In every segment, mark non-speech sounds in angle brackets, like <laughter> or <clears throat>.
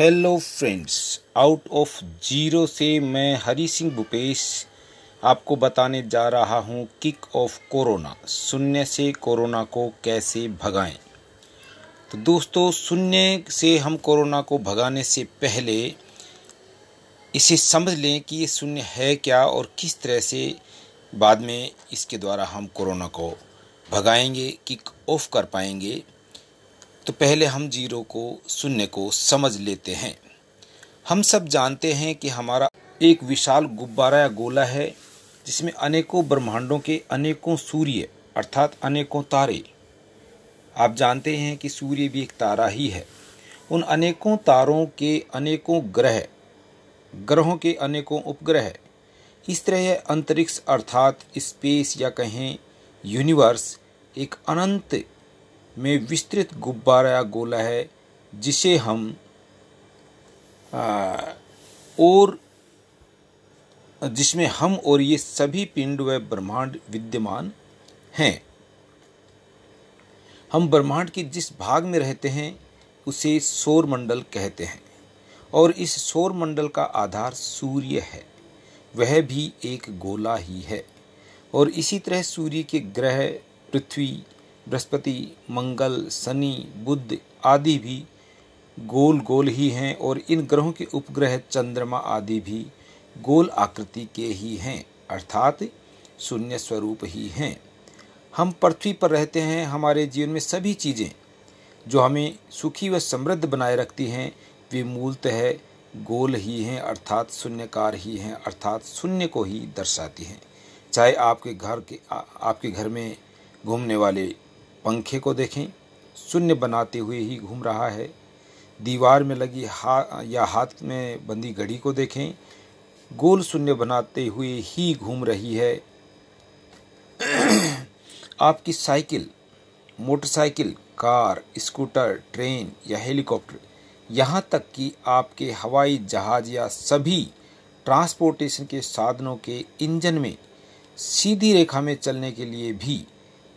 Hello friends out of zero से मैं हरी सिंह भूपेश आपको बताने जा रहा हूँ किक ऑफ़ कोरोना शून्य से कोरोना को कैसे भगाएँ। तो दोस्तों, शून्य से हम कोरोना को भगाने से पहले इसे समझ लें कि ये शून्य है क्या और किस तरह से बाद में इसके द्वारा हम कोरोना को भगाएँगे किक ऑफ़ कर पाएँगे। तो पहले हम ज़ीरो को, शून्य को समझ लेते हैं। हम सब जानते हैं कि हमारा एक विशाल गुब्बारा या गोला है, जिसमें अनेकों ब्रह्मांडों के अनेकों सूर्य, अर्थात अनेकों तारे। आप जानते हैं कि सूर्य भी एक तारा ही है। उन अनेकों तारों के अनेकों ग्रह, ग्रहों के अनेकों उपग्रह, इस तरह अंतरिक्ष, अर्थात स्पेस या कहें, यूनिवर्स, एक अनंत में विस्तृत गुब्बारा या गोला है जिसे हम आ, और जिसमें हम और ये सभी पिंड व ब्रह्मांड विद्यमान हैं। हम ब्रह्मांड के जिस भाग में रहते हैं उसे सौर मंडल कहते हैं और इस सौर मंडल का आधार सूर्य है। वह भी एक गोला ही है और इसी तरह सूर्य के ग्रह पृथ्वी बृहस्पति, मंगल, शनि बुद्ध आदि भी गोल गोल ही हैं और इन ग्रहों के उपग्रह चंद्रमा आदि भी गोल आकृति के ही हैं, अर्थात शून्य स्वरूप ही हैं। हम पृथ्वी पर रहते हैं, हमारे जीवन में सभी चीज़ें जो हमें सुखी व समृद्ध बनाए रखती हैं, वे मूलतः गोल ही हैं, अर्थात शून्यकार ही हैं, अर्थात शून्य को ही दर्शाती हैं। चाहे आपके घर के आपके घर में घूमने वाले पंखे को देखें। शून्य बनाते हुए ही घूम रहा है। दीवार में लगी हा, या हाथ में बंदी घड़ी को देखें। गोल शून्य बनाते हुए ही घूम रही है। <clears throat> आपकी cycle, motorcycle, car, scooter, train या हेलीकॉप्टर, यहाँ तक कि आपके हवाई जहाज़ या सभी ट्रांसपोर्टेशन के साधनों के इंजन में सीधी रेखा में चलने के लिए भी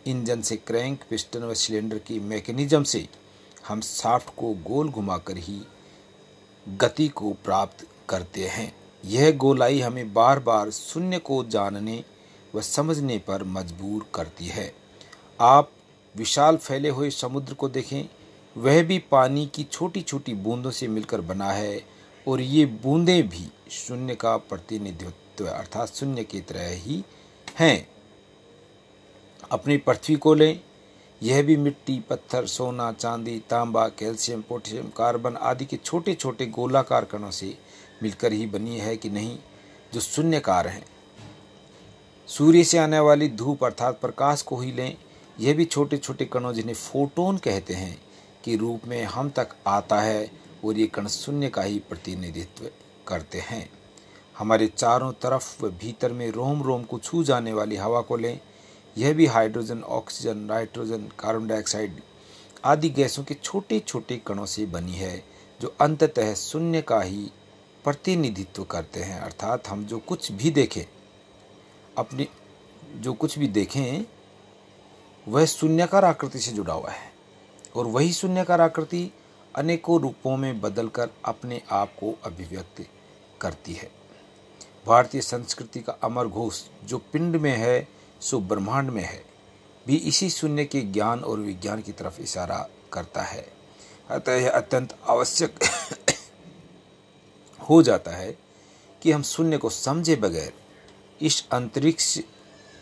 इंजन से क्रैंक पिस्टन व सिलेंडर की मैकेनिज्म से हम साफ्ट को गोल घुमाकर ही गति को प्राप्त करते हैं। यह गोलाई हमें बार बार शून्य को जानने व समझने पर मजबूर करती है। आप विशाल फैले हुए समुद्र को देखें, वह भी पानी की छोटी छोटी बूंदों से मिलकर बना है और ये बूंदें भी शून्य का प्रतिनिधित्व अर्थात शून्य की तरह ही हैं। अपनी पृथ्वी को लें। यह भी मिट्टी, पत्थर, सोना, चांदी, तांबा, कैल्शियम, पोटेशियम, कार्बन आदि के छोटे छोटे गोलाकार कणों से मिलकर ही बनी है कि नहीं, जो शून्यकार हैं। सूर्य से आने वाली धूप अर्थात प्रकाश को ही लें। यह भी छोटे छोटे कणों जिन्हें फोटोन कहते हैं कि रूप में हम तक आता है और ये कण शून्य का ही प्रतिनिधित्व करते हैं। हमारे चारों तरफ़ व भीतर में रोम रोम को छू जाने वाली हवा को लें। यह भी hydrogen, oxygen, nitrogen carbon dioxide आदि गैसों के छोटे छोटे कणों से बनी है, जो अंततः शून्य का ही प्रतिनिधित्व करते हैं। अर्थात हम जो कुछ भी देखें, अपने जो कुछ भी देखें, वह शून्यकार आकृति से जुड़ा हुआ है और वही शून्यकार आकृति अनेकों रूपों में बदलकर अपने आप को अभिव्यक्त करती है। भारतीय संस्कृति का अमर घोष जो पिंड में है सो ब्रह्मांड में है। भी इसी शून्य के ज्ञान और विज्ञान की तरफ़ इशारा करता है। अतः यह अत्यंत आवश्यक <coughs> हो जाता है कि हम शून्य को समझे बगैर इस अंतरिक्ष,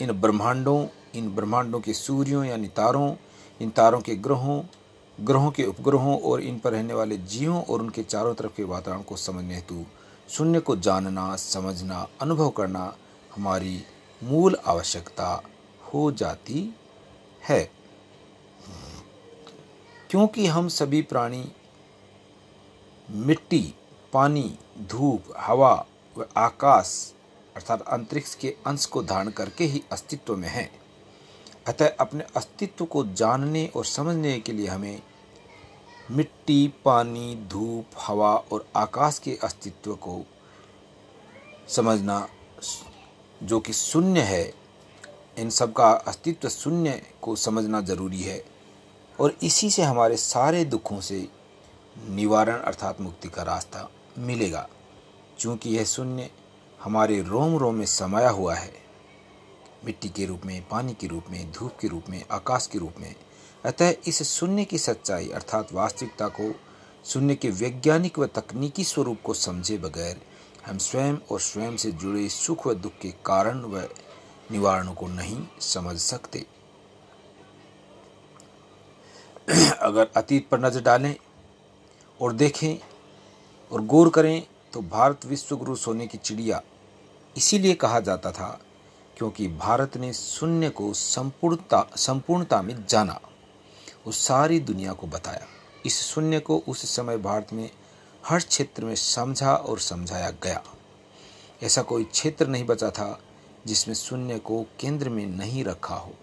इन ब्रह्मांडों इन ब्रह्मांडों के सूर्यों यानी तारों, इन तारों के ग्रहों ग्रहों के उपग्रहों और इन पर रहने वाले जीवों और उनके चारों तरफ़ के वातावरण को समझने हेतु शून्य को जानना, समझना, अनुभव करना हमारी मूल आवश्यकता हो जाती है। क्योंकि हम सभी प्राणी मिट्टी, पानी, धूप, हवा व आकाश अर्थात अंतरिक्ष के अंश को धारण करके ही अस्तित्व में हैं। अतः अपने अस्तित्व को जानने और समझने के लिए हमें मिट्टी, पानी, धूप, हवा और आकाश के अस्तित्व को समझना जो कि शून्य है, इन सब का अस्तित्व शून्य को समझना ज़रूरी है और इसी से हमारे सारे दुखों से निवारण अर्थात मुक्ति का रास्ता मिलेगा। क्योंकि यह शून्य हमारे रोम रोम में समाया हुआ है, मिट्टी के रूप में, पानी के रूप में, धूप के रूप में, आकाश के रूप में, अतः इस शून्य की सच्चाई अर्थात वास्तविकता को शून्य के वैज्ञानिक व तकनीकी स्वरूप को समझे बगैर हम स्वयं और स्वयं से जुड़े सुख व दुख के कारण व निवारण को नहीं समझ सकते। <clears throat> अगर अतीत पर नज़र डालें और देखें और गौर करें तो भारत विश्व गुरु सोने की चिड़िया इसीलिए कहा जाता था क्योंकि भारत ने शून्य को संपूर्णता संपूर्णता में जाना, उस सारी दुनिया को बताया। इस शून्य को उस समय भारत में हर क्षेत्र में समझा और समझाया गया। ऐसा कोई क्षेत्र नहीं बचा था जिसमें शून्य को केंद्र में नहीं रखा हो।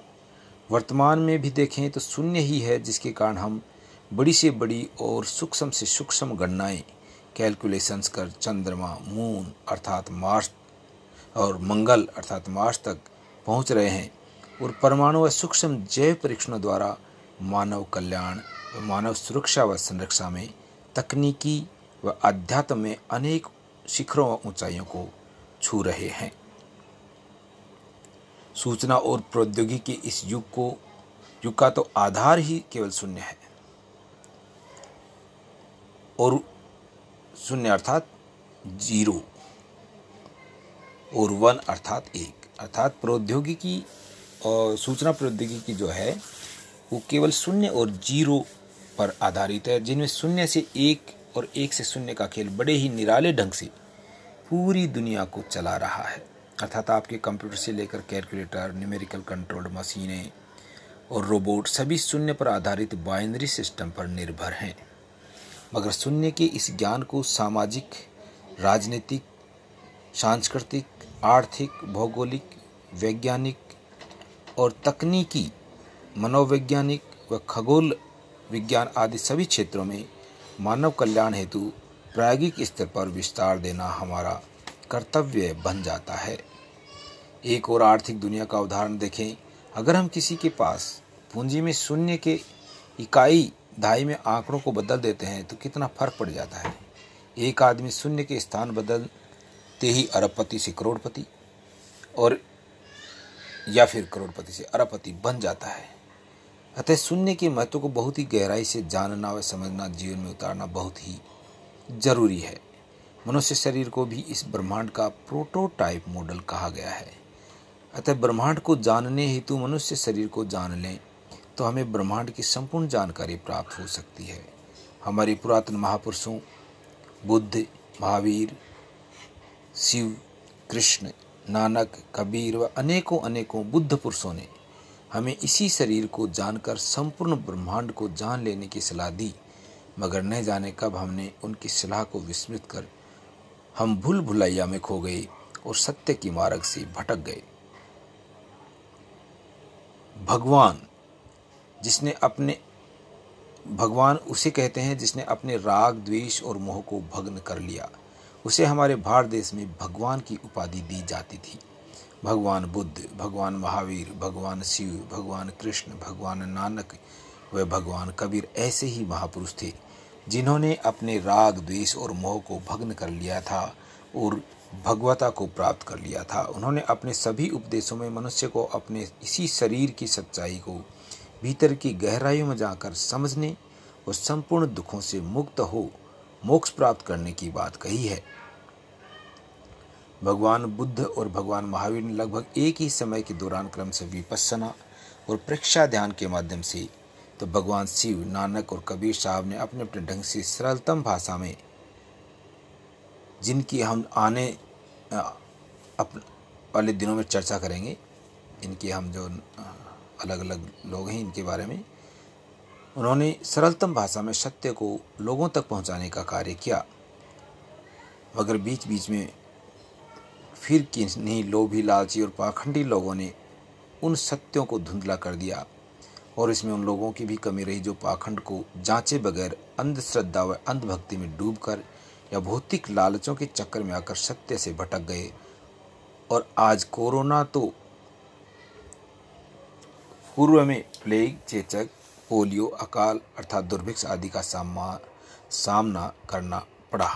वर्तमान में भी देखें तो शून्य ही है जिसके कारण हम बड़ी से बड़ी और सूक्ष्म से सूक्ष्म गणनाएँ कैलकुलेशंस कर चंद्रमा मून अर्थात मार्स और मंगल अर्थात मार्स तक पहुँच रहे हैं और परमाणु व सूक्ष्म जैव परीक्षणों द्वारा मानव कल्याण, मानव सुरक्षा व संरक्षा में तकनीकी व अध्यात्म में अनेक शिखरों व ऊंचाइयों को छू रहे हैं। सूचना और प्रौद्योगिकी के इस युग को, युग का तो आधार ही केवल शून्य है। और शून्य अर्थात ज़ीरो। और वन अर्थात एक। अर्थात प्रौद्योगिकी और सूचना प्रौद्योगिकी जो है, वो केवल शून्य और ज़ीरो पर आधारित है, जिनमें शून्य से एक और एक से शून्य का खेल बड़े ही निराले ढंग से पूरी दुनिया को चला रहा है। अर्थात आपके कंप्यूटर से लेकर कैलकुलेटर, न्यूमेरिकल कंट्रोल्ड मशीनें और रोबोट सभी शून्य पर आधारित बाइनरी सिस्टम पर निर्भर हैं। मगर शून्य के इस ज्ञान को सामाजिक, राजनीतिक, सांस्कृतिक, आर्थिक, भौगोलिक, वैज्ञानिक और तकनीकी, मनोवैज्ञानिक व खगोल विज्ञान आदि सभी क्षेत्रों में मानव कल्याण हेतु प्रायोगिक स्तर पर विस्तार देना हमारा कर्तव्य बन जाता है। एक और आर्थिक दुनिया का उदाहरण देखें। अगर हम किसी के पास पूंजी में शून्य के इकाई दहाई में आंकड़ों को बदल देते हैं तो कितना फ़र्क पड़ जाता है? एक आदमी शून्य के स्थान बदलते ही अरबपति से करोड़पति और या फिर करोड़पति से अरबपति बन जाता है। अतः शून्य के महत्व को बहुत ही गहराई से जानना व समझना जीवन में उतारना बहुत ही ज़रूरी है। मनुष्य शरीर को भी इस ब्रह्मांड का प्रोटोटाइप मॉडल कहा गया है। अतः ब्रह्मांड को जानने हेतु मनुष्य शरीर को जान लें तो हमें ब्रह्मांड की संपूर्ण जानकारी प्राप्त हो सकती है। हमारे पुरातन महापुरुषों, बुद्ध, महावीर, शिव, कृष्ण, नानक, कबीर व अनेकों अनेकों बुद्ध पुरुषों ने हमें इसी शरीर को जानकर संपूर्ण ब्रह्मांड को जान लेने की सलाह दी। मगर न जाने कब हमने उनकी सलाह को विस्मृत कर हम भूल भुलैया में खो गए और सत्य की मार्ग से भटक गए। भगवान, जिसने अपने, भगवान उसे कहते हैं जिसने अपने राग, द्वेष और मोह को भग्न कर लिया। उसे हमारे भारत देश में भगवान की उपाधि दी जाती थी। भगवान बुद्ध, भगवान महावीर, भगवान शिव, भगवान कृष्ण, भगवान नानक व भगवान कबीर ऐसे ही महापुरुष थे, जिन्होंने अपने राग, द्वेष और मोह को भग्न कर लिया था और भगवता को प्राप्त कर लिया था। उन्होंने अपने सभी उपदेशों में मनुष्य को अपने इसी शरीर की सच्चाई को, भीतर की गहराइयों में जाकर समझने और संपूर्ण दुखों से मुक्त हो, मोक्ष प्राप्त करने की बात कही है। भगवान बुद्ध और भगवान महावीर ने लगभग एक ही समय के दौरान क्रम से विपස්සना और प्रेक्षा ध्यान के माध्यम से तो भगवान शिव, नानक और कबीर साहब ने अपने अपने ढंग से सरलतम भाषा में जिनकी हम आने अपने वाले दिनों में चर्चा करेंगे, इनके हम जो अलग अलग लोग हैं, इनके बारे में, उन्होंने सरलतम भाषा में सत्य को लोगों तक पहुँचाने का कार्य किया। मगर बीच बीच में फिर किन्हीं लोभी, लालची और पाखंडी लोगों ने उन सत्यों को धुंधला कर दिया। और इसमें उन लोगों की भी कमी रही जो पाखंड को जांचे बगैर अंधश्रद्धा व अंधभक्ति में डूबकर या भौतिक लालचों के चक्कर में आकर सत्य से भटक गए। और आज कोरोना तो पूर्व में प्लेग, चेचक, पोलियो, अकाल अर्थात दुर्भिक्ष आदि का सामना करना पड़ा।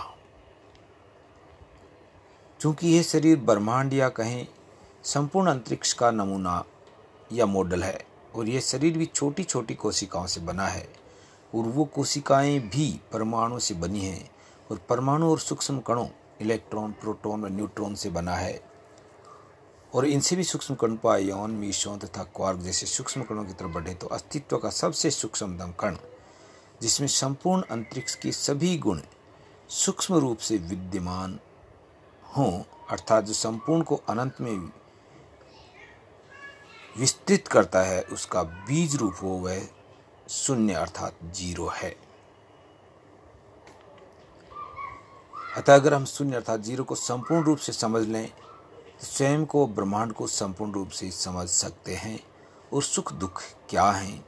चूँकि यह शरीर ब्रह्मांड या कहें संपूर्ण अंतरिक्ष का नमूना या मॉडल है और यह शरीर भी छोटी छोटी कोशिकाओं से बना है और वो कोशिकाएँ भी परमाणु से बनी हैं और परमाणु और सूक्ष्म कणों, इलेक्ट्रॉन, प्रोटॉन और न्यूट्रॉन से बना है। और इनसे भी सूक्ष्म कण को मीशों तथा क्वार्क जैसे सूक्ष्म कणों की तरफ़ बढ़े तो अस्तित्व का सबसे सूक्ष्मतम कण, जिसमें संपूर्ण अंतरिक्ष के सभी गुण सूक्ष्म रूप से विद्यमान हों अर्थात जो संपूर्ण को अनंत में विस्तृत करता है, उसका बीज रूप हो, वह शून्य अर्थात ज़ीरो है। अतः अगर हम शून्य अर्थात ज़ीरो को संपूर्ण रूप से समझ लें तो स्वयं को, ब्रह्मांड को संपूर्ण रूप से समझ सकते हैं। और सुख दुख क्या हैं?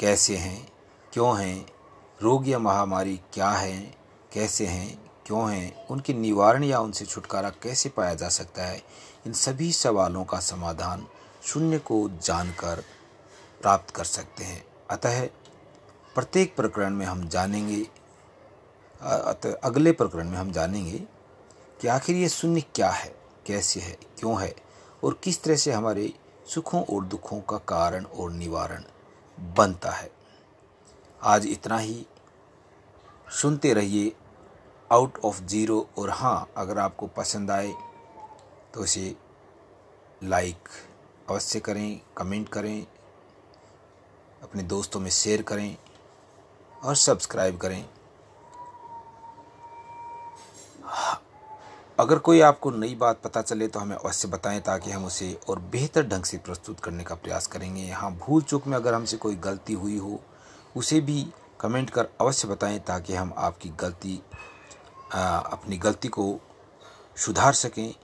कैसे हैं? क्यों हैं? रोग या महामारी क्या है? कैसे हैं? क्यों हैं? उनके निवारण या उनसे छुटकारा कैसे पाया जा सकता है? इन सभी सवालों का समाधान शून्य को जानकर प्राप्त कर सकते हैं। अतः प्रत्येक प्रकरण में हम जानेंगे, अतः, अगले प्रकरण में हम जानेंगे कि आखिर ये शून्य क्या है, कैसे है, क्यों है, और किस तरह से हमारे सुखों और दुखों का कारण और निवारण बनता है। आज इतना ही। सुनते रहिए आउट ऑफ़ ज़ीरो और हाँ अगर आपको पसंद आए तो इसे लाइक अवश्य करें कमेंट करें, अपने दोस्तों में शेयर करें और सब्सक्राइब करें। अगर कोई आपको नई बात पता चले तो हमें अवश्य बताएँ ताकि हम उसे और बेहतर ढंग से प्रस्तुत करने का प्रयास करेंगे। यहाँ भूल चूक में अगर हमसे कोई गलती हुई हो, उसे भी कमेंट कर अवश्य बताएँ ताकि हम आपकी गलती अपनी गलती को सुधार सकें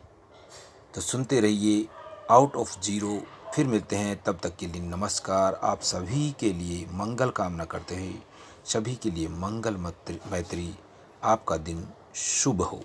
तो सुनते रहिए आउट ऑफ़ ज़ीरो फिर मिलते हैं, तब तक के लिए नमस्कार। आप सभी के लिए मंगल कामना करते हैं। सभी के लिए मंगल मैत्री। आपका दिन शुभ हो।